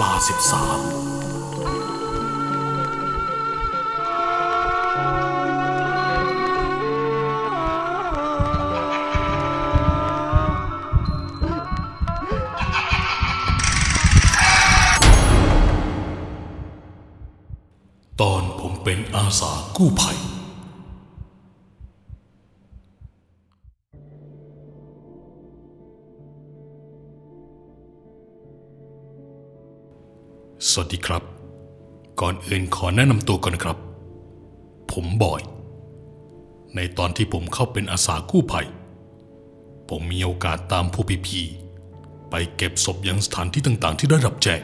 ลาสิบสามตอนผมเป็นอาสากู้ภัย สวัสดีครับ ก่อนอื่นขอแนะนำตัวก่อนครับ ผมบอย ในตอนที่ผมเข้าเป็นอาสากู้ภัย ผมมีโอกาสตามผู้พีพีไปเก็บศพยังสถานที่ต่างๆ ที่ได้รับแจ้ง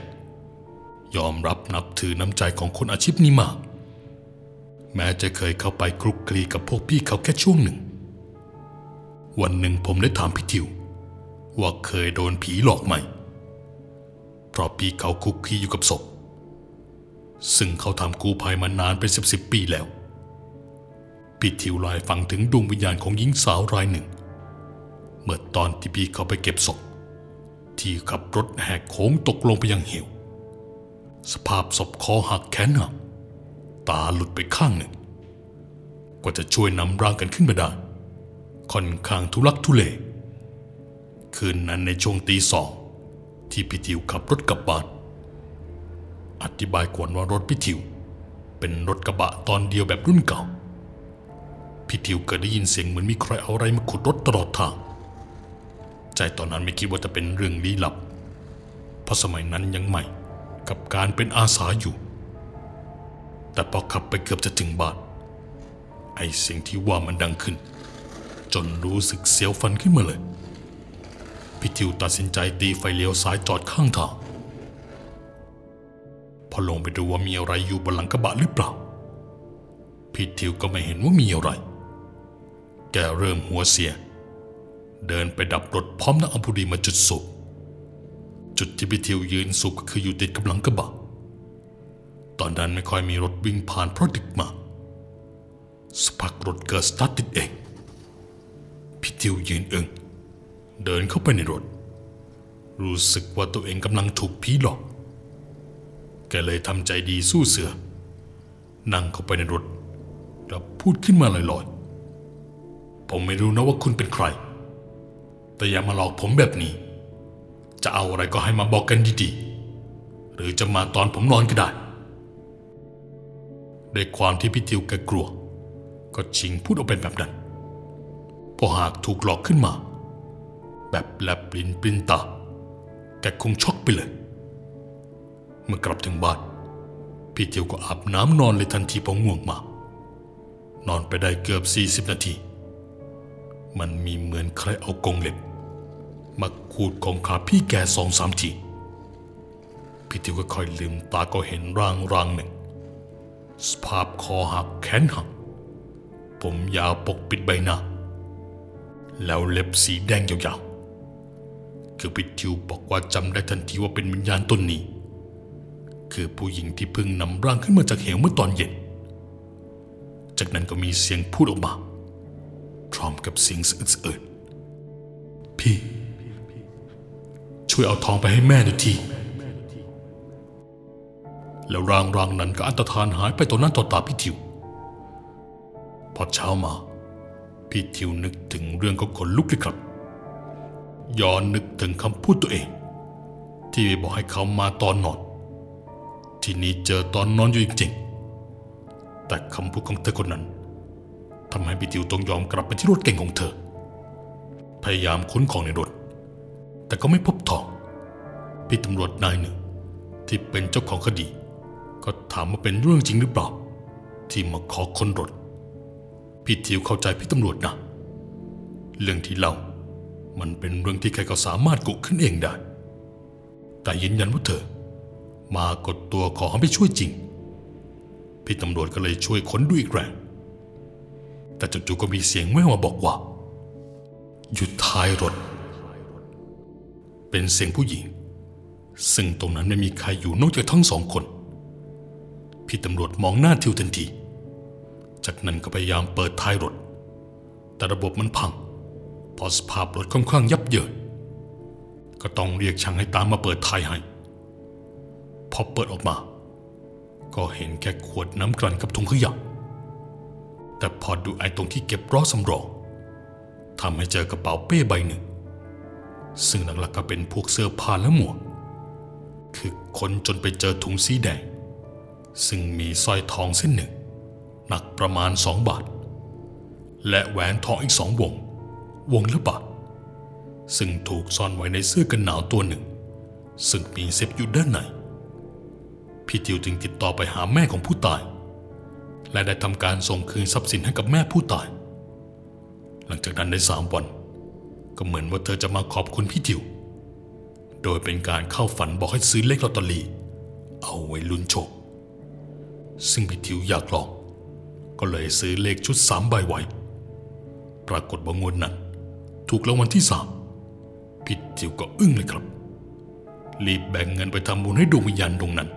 ยอมรับนับถือน้ำใจของคนอาชีพนี้มาก แม้จะเคยเข้าไปคลุกคลีกับพวกพี่เขาแค่ช่วงหนึ่ง วันหนึ่งผมได้ถามพี่ทิวว่าเคยโดนผีหลอกไหม เพราะพี่เขาคุกคีอยู่กับศพ ซึ่งเขาทำกู้ภัยมานานเป็นสิบสิบปีแล้ว พี่ทิวลายฟังถึงดวงวิญญาณของหญิงสาวรายหนึ่ง เมื่อตอนที่พี่เขาไปเก็บศพ ที่ขับรถแหกโค้งตกลงไปยังเหว สภาพศพคอหักแขนหักตาหลุดไปข้างหนึ่ง กว่าจะช่วยนำร่างกันขึ้นมาได้ค่อนข้างทุลักทุเล คืนนั้นในช่วงตีสอง ที่พี่ทิวขับรถกลับบ้านอธิบายก่อนว่ารถพี่ทิว เป็นรถกระบะตอนเดียวแบบรุ่นเก่า พี่ทิวเกิดได้ยินเสียงเหมือนมีใครเอาอะไรมาขุดรถตลอดทาง ใจตอนนั้นไม่คิดว่าจะเป็นเรื่องลี้ลับ เพราะสมัยนั้นยังใหม่กับการเป็นอาสาอยู่ แต่พอขับไปเกือบจะถึงบ้านไอ้เสียงที่ว่ามันดังขึ้น จนรู้สึกเสียวฟันขึ้นมาเลย พี่ทิวตัดสินใจตีไฟเลี้ยวซ้ายจอดข้างทางพอลงไปดูว่ามีอะไรอยู่บนหลังกระบะหรือเปล่าพี่ทิวก็ไม่เห็นว่ามีอะไร แกเริ่มหัวเสีย เดินไปดับรถพร้อมนักอัมพูดีมาจุดสูบจุดที่พี่ทิวยืนสูบก็คืออยู่ติดกับหลังกระบะ ตอนนั้นไม่ค่อยมีรถวิ่งผ่านเพราะดึกมากสักพักรถเกิดสตาร์ทติดเองพี่ทิวยืนเอิง เดินเข้าไปในรถ รู้สึกว่าตัวเองกำลังถูกผีหลอก แกเลยทำใจดีสู้เสือ นั่งเข้าไปในรถ แล้วพูดขึ้นมาลอยๆ ผมไม่รู้นะว่าคุณเป็นใคร แต่อย่ามาหลอกผมแบบนี้ จะเอาอะไรก็ให้มาบอกกันดีๆ หรือจะมาตอนผมนอนก็ได้ด้วยความที่พี่ทิวแกกลัว ก็ชิงพูดออกเป็นแบบนั้น พอหากถูกหลอกขึ้นมา แบบแลบลิ้นปลิ้นตา แกคงช็อกไปเลย เมื่อกลับถึงบ้าน พี่เทียวก็อาบน้ำนอนเลยทันทีพอง่วงมา นอนไปได้เกือบ 40 นาที มันมีเหมือนใครเอากรงเหล็กมาขูดของขาพี่แกสองสามที พี่เทียวก็ค่อยลืมตาก็เห็นร่างร่างหนึ่ง สภาพคอหักแขนหัก ผมยาวปกปิดใบหน้าแล้วเล็บสีแดงยาวๆ คือพิทิวบอกว่าจำได้ทันทีว่าเป็นวิญญาณตนนี้ คือผู้หญิงที่เพิ่งนำร่างขึ้นมาจากเหวเมื่อตอนเย็น จากนั้นก็มีเสียงพูดออกมาพร้อมกับเสียงสะอึกสะอื้นพี่ ช่วยเอาทองไปให้แม่หน่อยที แล้วร่างร่างนั้นก็อันตรธานหายไปต่อหน้าต่อตาพี่ทิว พอเช้ามา พี่ทิวนึกถึงเรื่องก็ขนลุกเลยครับ ย้อนนึกถึงคำพูดตัวเอง ที่บอกให้เขามาตอนนอน ที่นี่เจอตอนนอนอยู่จริงๆ แต่คำพูดของเธอคนนั้นทำให้พี่ทิวต้องยอมกลับไปที่รถเก่งของเธอ พยายามค้นของในรถ แต่ก็ไม่พบทอง พี่ตำรวจนายหนึ่ง ที่เป็นเจ้าของคดี ก็ถามว่าเป็นเรื่องจริงหรือเปล่า ที่มาขอค้นรถ พี่ทิวเข้าใจพี่ตำรวจนะ เรื่องที่เล่า มันเป็นเรื่องที่ใครก็สามารถกุขึ้นเองได้ แต่ยืนยันว่าเธอ มากดตัวขอให้ไปช่วยจริง พี่ตำรวจก็เลยช่วยค้นด้วยอีกแรงแต่จู่ๆก็มีเสียงแว่วมาบอกว่าอยู่ท้ายรถ เป็นเสียงผู้หญิง ซึ่งตรงนั้นไม่มีใครอยู่นอกจากทั้งสองคน พี่ตำรวจมองหน้าทิวทันที จากนั้นก็พยายามเปิดท้ายรถ แต่ระบบมันพัง พอสภาพรถค่อนข้างยับเยินก็ต้องเรียกช่างให้ตามมาเปิดท้ายให้ พอเปิดออกมา ก็เห็นแค่ขวดน้ำกลั่นกับถุงขยะ แต่พอดูไอ้ตรงที่เก็บล้อสำรองทำให้เจอกระเป๋าเป้ใบหนึ่ง ซึ่งหลักๆก็เป็นพวกเสื้อผ้าและหมวก คือคนจนไปเจอถุงสีแดง ซึ่งมีสร้อยทองเส้นหนึ่ง หนักประมาณสองบาท และแหวนทองอีกสองวง วงละบาทซึ่งถูกซ่อนไว้ในเสื้อกันหนาวตัวหนึ่ง ซึ่งมีเซฟอยู่ด้านในพี่ทิวจึงติดต่อไปหาแม่ของผู้ตาย และได้ทำการส่งคืนทรัพย์สินให้กับแม่ผู้ตาย หลังจากนั้นได้สามวัน ก็เหมือนว่าเธอจะมาขอบคุณพี่ทิว โดยเป็นการเข้าฝันบอกให้ซื้อเลขลอตเตอรี่เอาไว้ลุ้นโชค ซึ่งพี่ทิวอยากลอง ก็เลยซื้อเลขชุดสามใบไว้ ปรากฏว่างวดนั้น ถูกรางวัลที่สามพี่ทิวก็อึ้งเลยครับ รีบแบ่งเงินไปทำบุญให้ดวงวิญญาณดวงนั้น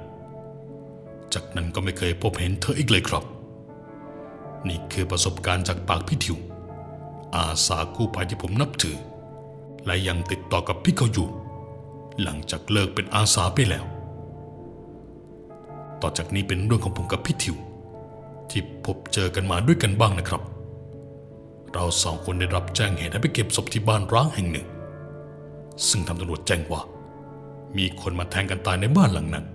จากนั้นก็ไม่เคยพบเห็นเธออีกเลยครับ นี่คือประสบการณ์จากปากพี่ทิว อาสากู้ภัยที่ผมนับถือ และยังติดต่อกับพี่เขาอยู่ หลังจากเลิกเป็นอาสาไปแล้ว ต่อจากนี้เป็นเรื่องของผมกับพี่ทิว ที่พบเจอกันมาด้วยกันบ้างนะครับ เราสองคนได้รับแจ้งเหตุให้ไปเก็บศพที่บ้านร้างแห่งหนึ่ง ซึ่งทางตำรวจแจ้งว่า มีคนมาแทงกันตายในบ้านหลังนั้น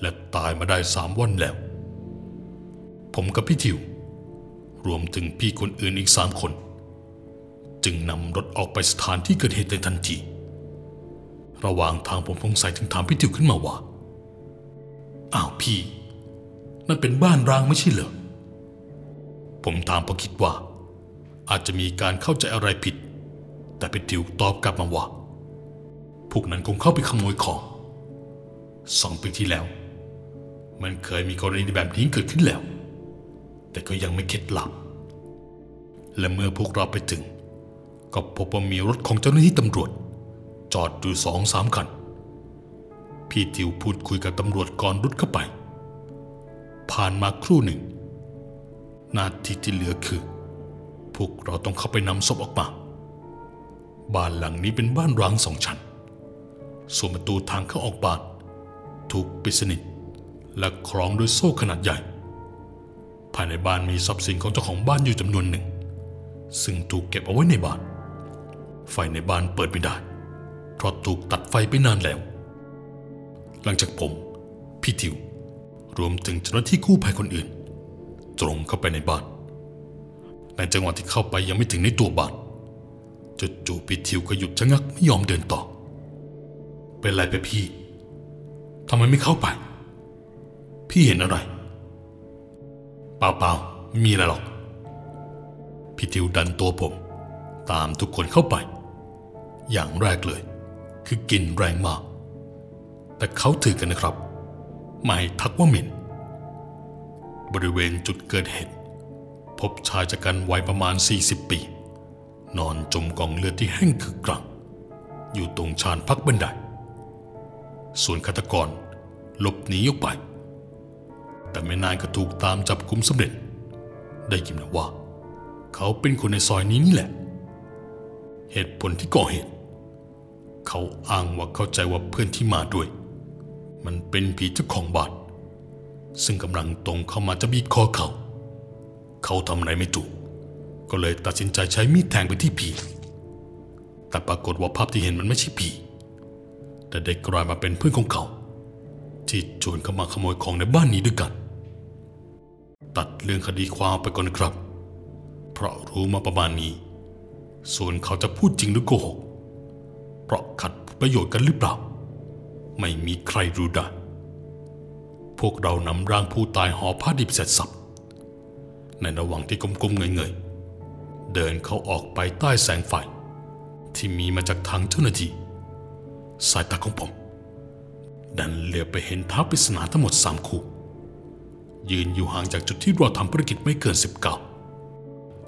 และตายมาได้สามวันแล้ว ผมกับพี่ทิว รวมถึงพี่คนอื่นอีกสามคน จึงนำรถออกไปสถานที่เกิดเหตุในทันที ระหว่างทางผมสงสัยถึงถามพี่ทิวขึ้นมาว่า อ้าวพี่ นั่นเป็นบ้านร้างไม่ใช่เหรอผมถามเพราะคิดว่า อาจจะมีการเข้าใจอะไรผิด แต่พี่ทิวตอบกลับมาว่า พวกนั้นคงเข้าไปขโมยของสองปีที่แล้ว มันเคยมีกรณีแบบนี้เกิดขึ้นแล้ว แต่ก็ยังไม่เข็ดหลับ และเมื่อพวกเราไปถึง ก็พบว่ามีรถของเจ้าหน้าที่ตำรวจ จอดอยู่สองสามคัน พี่ทิวพูดคุยกับตำรวจก่อนรุดเข้าไป ผ่านมาครู่หนึ่ง นาทีที่เหลือคือ วกเราต้องเข้าไปนำศพออกมา บ้านหลังนี้เป็นบ้านร้างสองชั้น ส่วนประตูทางเข้าออกบ้าน ถูกปิดสนิทและคล้องด้วยโซ่ขนาดใหญ่ ภายในบ้านมีทรัพย์สินของเจ้าของบ้านอยู่จำนวนหนึ่ง ซึ่งถูกเก็บเอาไว้ในบ้าน ไฟในบ้านเปิดไม่ได้ เพราะถูกตัดไฟไปนานแล้ว หลังจากผม พี่ทิว รวมถึงเจ้าหน้าที่กู้ภัยคนอื่น ตรงเข้าไปในบ้าน ในจังหวะที่เข้าไปยังไม่ถึงในตัวบ้านจู่ๆพี่ทิวก็หยุดชะงักไม่ยอมเดินต่อ เป็นไรไปพี่ทำไมไม่เข้าไป พี่เห็นอะไร เปล่าๆไม่มีอะไรหรอก พี่ทิวดันตัวผม ตามทุกคนเข้าไป อย่างแรกเลย คือกลิ่นแรงมาก แต่เขาถือกันนะครับ ไม่ทักว่าเหม็นบริเวณจุดเกิดเหตุ พบชายจักรันวัยประมาณ 40 ปี นอนจมกองเลือดที่แห้งคือกรังอยู่ตรงชานพักบันได ส่วนฆาตกรหลบหนีออกไป แต่ไม่นานก็ถูกตามจับกุมสำเร็จ ได้ยินมาว่า เขาเป็นคนในซอยนี้นี่แหละ เหตุผลที่ก่อเหตุ เขาอ้างว่าเข้าใจว่าเพื่อนที่มาด้วย มันเป็นผีเจ้าของบานซึ่งกำลังตรงเข้ามาจะบีบคอเขา เขาทำอะไรไม่ถูก ก็เลยตัดสินใจใช้มีดแทงไปที่ผี แต่ปรากฏว่าภาพที่เห็นมันไม่ใช่ผี แต่เด็กกลายมาเป็นเพื่อนของเขา ที่ชวนเขามาขโมยของในบ้านนี้ด้วยกัน ตัดเรื่องคดีความไปก่อนนะครับ เพราะรู้มาประมาณนี้ ส่วนเขาจะพูดจริงหรือโกหก เพราะขัดประโยชน์กันหรือเปล่า ไม่มีใครรู้ได้พวกเรานำร่างผู้ตายห่อผ้าดิบเสร็จสับ ในระหว่างที่ก้มๆเงยๆเดินเขาออกไปใต้แสงไฟ ที่มีมาจากทางเจ้าหน้าที่สายตาของผม ดันเหลือไปเห็นเท้าปริศนาทั้งหมดสามคู่ ยืนอยู่ห่างจากจุดที่เราทำภารกิจไม่เกินสิบเก้า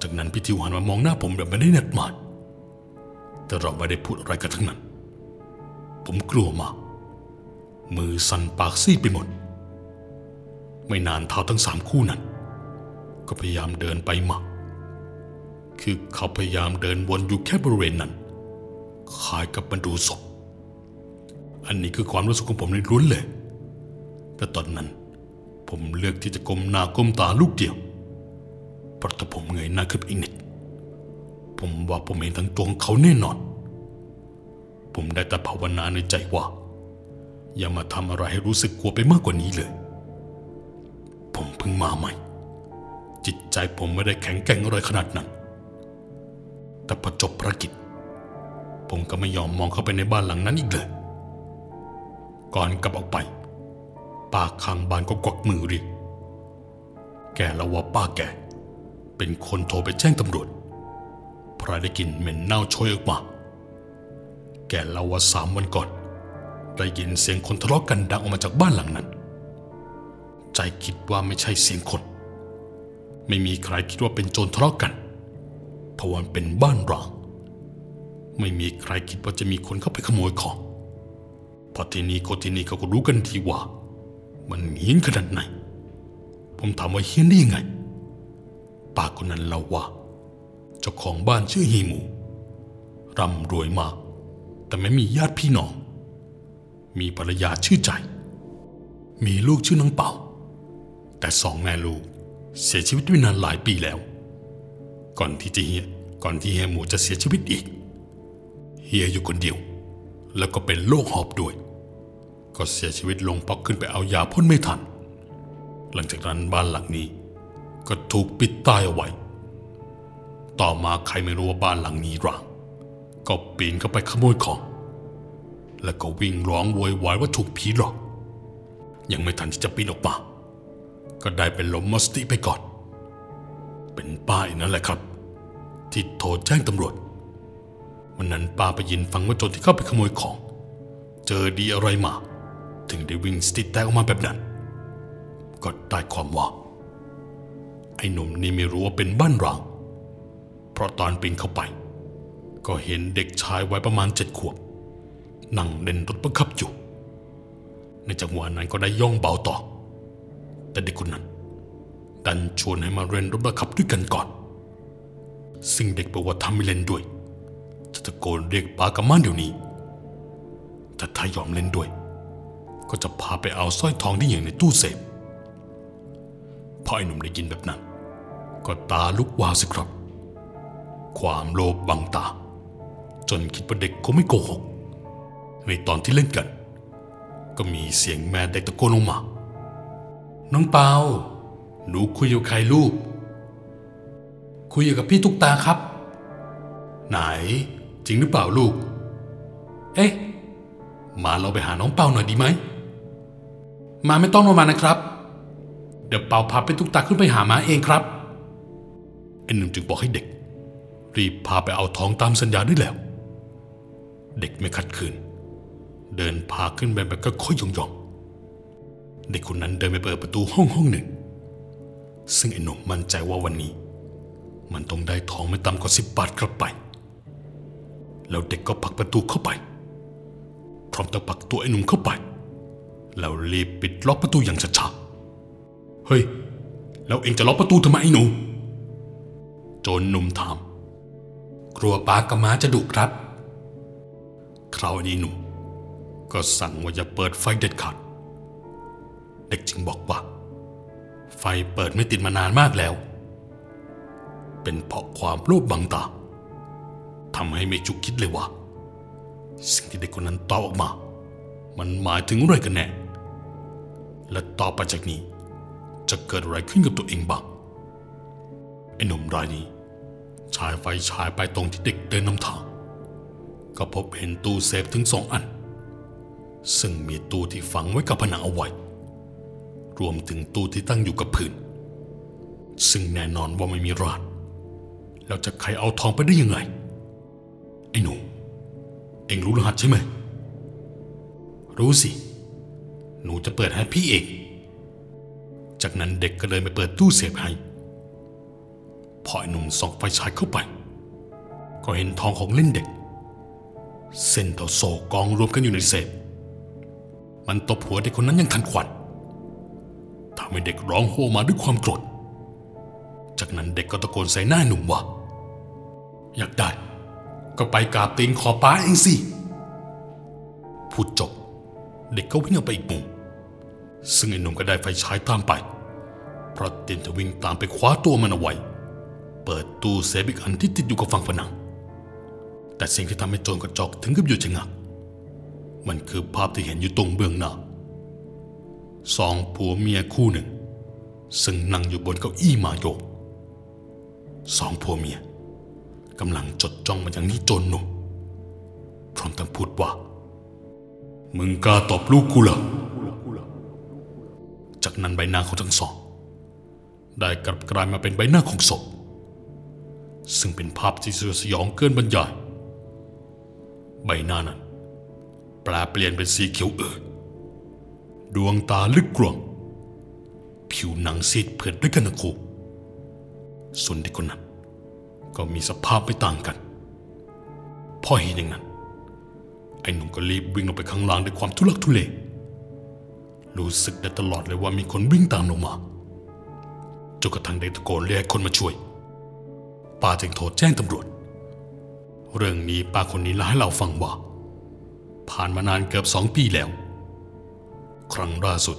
จากนั้นพี่ทิวหันมามองหน้าผมแบบไม่ได้นัดหมายแต่เราไม่ได้พูดอะไรกันทั้งนั้น ผมกลัวมาก มือสั่นปากซีดไปหมด ไม่นานเท้าทั้งสามคู่นั้น ก็พยายามเดินไปมา คือเขาพยายามเดินวนอยู่แค่บริเวณนั้นคล้ายกับมันดูศพ อันนี้คือความรู้สึกของผมในล้วนเลย แต่ตอนนั้น ผมเลือกที่จะก้มหน้าก้มตาลูกเดียวเพราะถ้าผมเงยหน้าขึ้นอีกนิด ผมว่าผมเห็นทั้งตัวของเขาแน่นอน ผมได้แต่ภาวนาในใจว่า อย่ามาทำอะไรให้รู้สึกกลัวไปมากกว่านี้เลย ผมเพิ่งมาใหม่ จิตใจผมไม่ได้แข็งแกร่งอะไรขนาดนั้น แต่พอจบภารกิจ ผมก็ไม่ยอมมองเข้าไปในบ้านหลังนั้นอีกเลย ก่อนกลับออกไป ป้าข้างบ้านก็กวักมือเรียก แกแล้วว่าป้าแก เป็นคนโทรไปแจ้งตำรวจเพราะได้กลินเหม็นเน่าโชยออกมา แกเล่าว่าสามวันก่อน ได้ยินเสียงคนทะเลาะกันดังออกมาจากบ้านหลังนั้น ใจคิดว่าไม่ใช่เสียงคน ไม่มีใครคิดว่าเป็นโจรทะเลาะกันเพราะมันเป็นบ้านร้างไม่มีใครคิดว่าจะมีคนเข้าไปขโมยของพอที่นี้คนที่นี่เขาก็รู้กันทีว่า มันเฮี้ยนขนาดไหน ผมถามว่าเฮี้ยนได้ยังไงป้าคนนั้นเล่าว่าเจ้าของบ้านชื่อฮีมูร่ำรวยมากแต่ไม่มีญาติพี่น้อง มีภรรยาชื่อใจ มีลูกชื่อน้องเป่า แต่สองแม่ลูก เสียชีวิตไปนานหลายปีแล้ว ก่อนที่จะเฮียก่อนที่เฮียหมูจะเสียชีวิตอีก เฮียอยู่คนเดียว แล้วก็เป็นโรคหอบด้วย ก็เสียชีวิตลงเพราะขึ้นไปเอายาพ่นไม่ทัน หลังจากนั้นบ้านหลังนี้ ก็ถูกปิดตายเอาไว้ ต่อมาใครไม่รู้ว่าบ้านหลังนี้ร้างก็ปีนเข้าไปขโมยของ แล้วก็วิ่งร้องโวยวายว่าถูกผีหลอก ยังไม่ทันที่จะปีนออกมา ก็ได้เป็นลมมดสติไปก่อน เป็นป้ายนั่นแหละครับ ที่โทรแจ้งตำรวจ วันนั้นป้าไปยินฟังว่าโจรที่เข้าไปขโมยของ เจอดีอะไรมา ถึงได้วิ่งสติแตกออกมาแบบนั้น ก็ได้ความว่า ไอ้หนุ่มนี่ไม่รู้ว่าเป็นบ้านร้าง เพราะตอนปีนเข้าไป ก็เห็นเด็กชายวัยประมาณเจ็ดขวบนั่งเล่นรถบังคับอยู่ในจังหวะนั้นก็ได้ย่องเบาต่อ แต่เด็กคนนั้นดันชวนให้มาเล่นรถบังคับด้วยกันก่อน ซึ่งเด็กบอกว่าทำไม่เล่นด้วย จะตะโกนเรียกป้ากับม่านเดี๋ยวนี้ แต่ถ้ายอมเล่นด้วย ก็จะพาไปเอาสร้อยทองที่อย่างในตู้เซฟพอไอ้หนุ่มได้ยินแบบนั้น ก็ตาลุกวาวสิครับ ความโลภบังตา จนคิดว่าเด็กคงไม่โกหก ในตอนที่เล่นกัน ก็มีเสียงแม่เด็กตะโกนลงมา น้องเปาหนูคุยกับใครลูก คุยอยู่กับพี่ตุ๊กตาครับ ไหน จริงหรือเปล่าลูก เอ๊ะ มาเราไปหาน้องเปาหน่อยดีไหม มาไม่ต้องลงมานะครับ เดี๋ยวเปาพาเป็นตุ๊กตาขึ้นไปหามาเองครับไอ้หนุ่มจึงบอกให้เด็ก รีบพาไปเอาทองตามสัญญาด้วยแล้ว เด็กไม่ขัดขืน เดินพาขึ้นไปแบบก็ค่อยยองๆ เด็กคนนั้นเดินไปเปิดประตูห้องห้องหนึ่ง ซึ่งไอ้หนุ่มมั่นใจว่าวันนี้ มันต้องได้ทองไม่ต่ำกว่าสิบบาทกลับไป แล้วเด็กก็ผลักประตูเข้าไป พร้อมทั้งผลักตัวไอ้หนุ่มเข้าไป แล้วรีบปิดล็อกประตูอย่างช้าๆเฮ้ย แล้วเองจะล็อกประตูทำไมไอ้หนูโจรหนุ่มถามกลัวป้ากับม้าจะดุครับ คราวนี้หนุ่มก็สั่งว่าอย่าเปิดไฟเด็ดขาด เด็กจึงบอกว่า ไฟเปิดไม่ติดมานานมากแล้ว เป็นเพราะความโลภบังตาทำให้ไม่จุกคิดเลยว่า สิ่งที่เด็กคนนั้นตอบออกมา มันหมายถึงอะไรกันแน่ และต่อไปจากนี้ จะเกิดอะไรขึ้นกับตัวเองบ้างไอ้หนุ่มรายนี้ฉายไฟฉายไปตรงที่เด็กเดินนำทาง ก็พบเห็นตู้เซฟถึงสองอัน ซึ่งมีตู้ที่ฝังไว้กับผนังเอาไว้ รวมถึงตู้ที่ตั้งอยู่กับพื้น ซึ่งแน่นอนว่าไม่มีรหัสแล้วจะใครเอาทองไปได้ยังไง ไอ้หนู เอ็งรู้รหัสใช่ไหม รู้สิ หนูจะเปิดให้พี่เอง จากนั้นเด็กก็เลยไปเปิดตู้เซฟให้พอไอ้หนุ่มส่องไฟฉายเข้าไป ก็เห็นทองของเล่นเด็ก เส้นต่อโซกองรวมกันอยู่ในเศษ มันตบหัวเด็กคนนั้นยังทันควัน ทำให้เด็กร้องโฮมาด้วยความโกรธ จากนั้นเด็กก็ตะโกนใส่หน้าหนุ่มว่า อยากได้ ก็ไปกราบตีนขอป้าเองสิ พูดจบ เด็กก็วิ่งออกไปอีกมุมซึ่งไอ้หนุ่มก็ได้ไฟฉายตามไป เพราะเตียนจะวิ่งตามไปคว้าตัวมันเอาไว้ เปิดตู้เซฟอีกอันที่ติดอยู่กับฝั่งผนัง แต่สิ่งที่ทำให้โจรกระจอกถึงกับหยุดชะงัก มันคือภาพที่เห็นอยู่ตรงเบื้องหน้า สองผัวเมียคู่หนึ่ง ซึ่งนั่งอยู่บนเก้าอี้มาโยกสองผัวเมียกำลังจดจ้องมาอย่างนี้โจรหนุ่มพร้อมทั้งพูดว่า มึงกล้าตอบลูกกูเหรอจากนั้นใบหน้าของทั้งสอง ได้กลับกลายมาเป็นใบหน้าของศพ ซึ่งเป็นภาพที่สยดสยองเกินบรรยาย ใบหน้านั้นแปลเปลี่ยนเป็นสีเขียวเอิด ดวงตาลึกกลวง ผิวหนังซีดเผือดด้วยกันนะครูส่วนเด็กคนนั้น ก็มีสภาพไม่ต่างกัน พ่อเห็นอย่างนั้น ไอ้หนุ่มก็รีบวิ่งลงไปข้างล่างด้วยความทุลักทุเล รู้สึกได้ตลอดเลยว่ามีคนวิ่งตามลงมาจนกระทั่งได้ตะโกนเรียกคนมาช่วย ป้าจึงโทรแจ้งตำรวจ เรื่องนี้ป้าคนนี้เล่าให้เราฟังว่า ผ่านมานานเกือบสองปีแล้ว ครั้งล่าสุด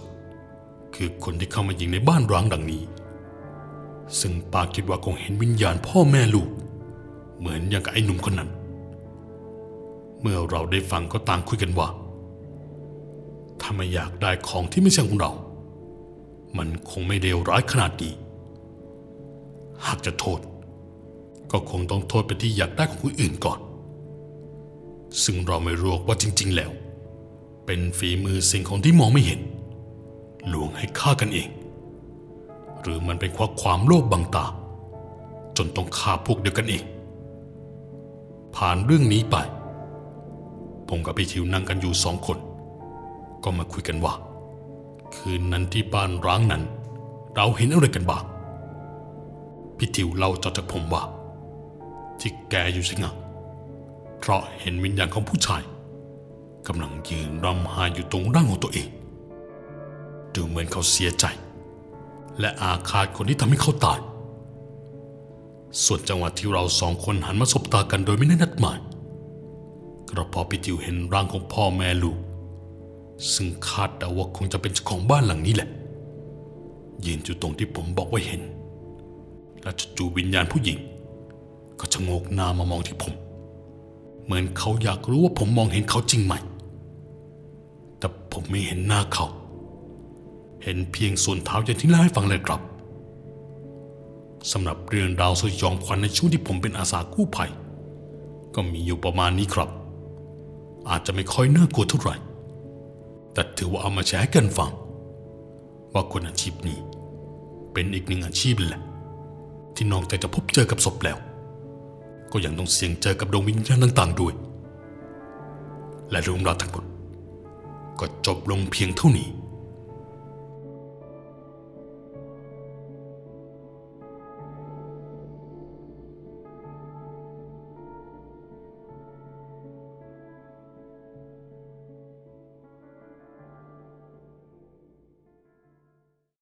คือคนที่เข้ามายิงในบ้านร้างดังนี้ ซึ่งป้าคิดว่าคงเห็นวิญญาณพ่อแม่ลูก เหมือนอย่างกับไอ้หนุ่มคนนั้น เมื่อเราได้ฟังก็ต่างคุยกันว่า ถ้าไม่อยากได้ของที่ไม่ใช่ของเรา มันคงไม่เลวร้ายขนาดนี้หากจะโทษ ก็คงต้องโทษไปที่อยากได้ของคนอื่นก่อน ซึ่งเราไม่รู้ว่าจริง ๆ แล้ว เป็นฝีมือสิ่งของที่มองไม่เห็น ลวงให้ฆ่ากันเอง หรือมันเป็นความความโลภบังตา จนต้องฆ่าพวกเดียวกันเอง ผ่านเรื่องนี้ไป ผมกับพี่ทิวนั่งกันอยู่สองคน ก็มาคุยกันว่า คืนนั้นที่บ้านร้างนั้น เราเห็นอะไรกันบ้างพี่ทิวเล่าต่อจากผมว่า ที่แกอยู่สิงะเพราะเห็นวิญญาณของผู้ชาย กำลังยืนรำไห้อยู่ตรงร่างของตัวเอง ดูเหมือนเขาเสียใจ และอาฆาตคนที่ทำให้เขาตาย ส่วนจังหวะที่เราสองคนหันมาสบตากันโดยไม่ได้นัดหมายก็พอพี่ทิวเห็นร่างของพ่อแม่ลูก ซึ่งคาดเดาว่าคงจะเป็นเจ้าของบ้านหลังนี้แหละ ยืนอยู่ตรงที่ผมบอกว่าเห็น และจู่วิญญาณผู้หญิง ก็ชะโงกหน้ามามองที่ผม เหมือนเขาอยากรู้ว่าผมมองเห็นเขาจริงไหม ผมไม่เห็นหน้าเขา เห็นเพียงส่วนเท้าอย่างที่เล่าให้ฟังเลยครับสำหรับเรื่องราวสยองขวัญในช่วงที่ผมเป็นอาสากู้ภัย ก็มีอยู่ประมาณนี้ครับ อาจจะไม่ค่อยน่ากลัวเท่าไหร่ แต่ถือว่าเอามาแชร์ให้กันฟัง ว่าคนอาชีพนี้ เป็นอีกหนึ่งอาชีพแหละ ที่นอกจากจะพบเจอกับศพแล้ว ก็ยังต้องเสี่ยงเจอกับดวงวิญญาณต่างๆด้วย และเรื่องราวทั้งหมด ก็จบลงเพียงเท่านี้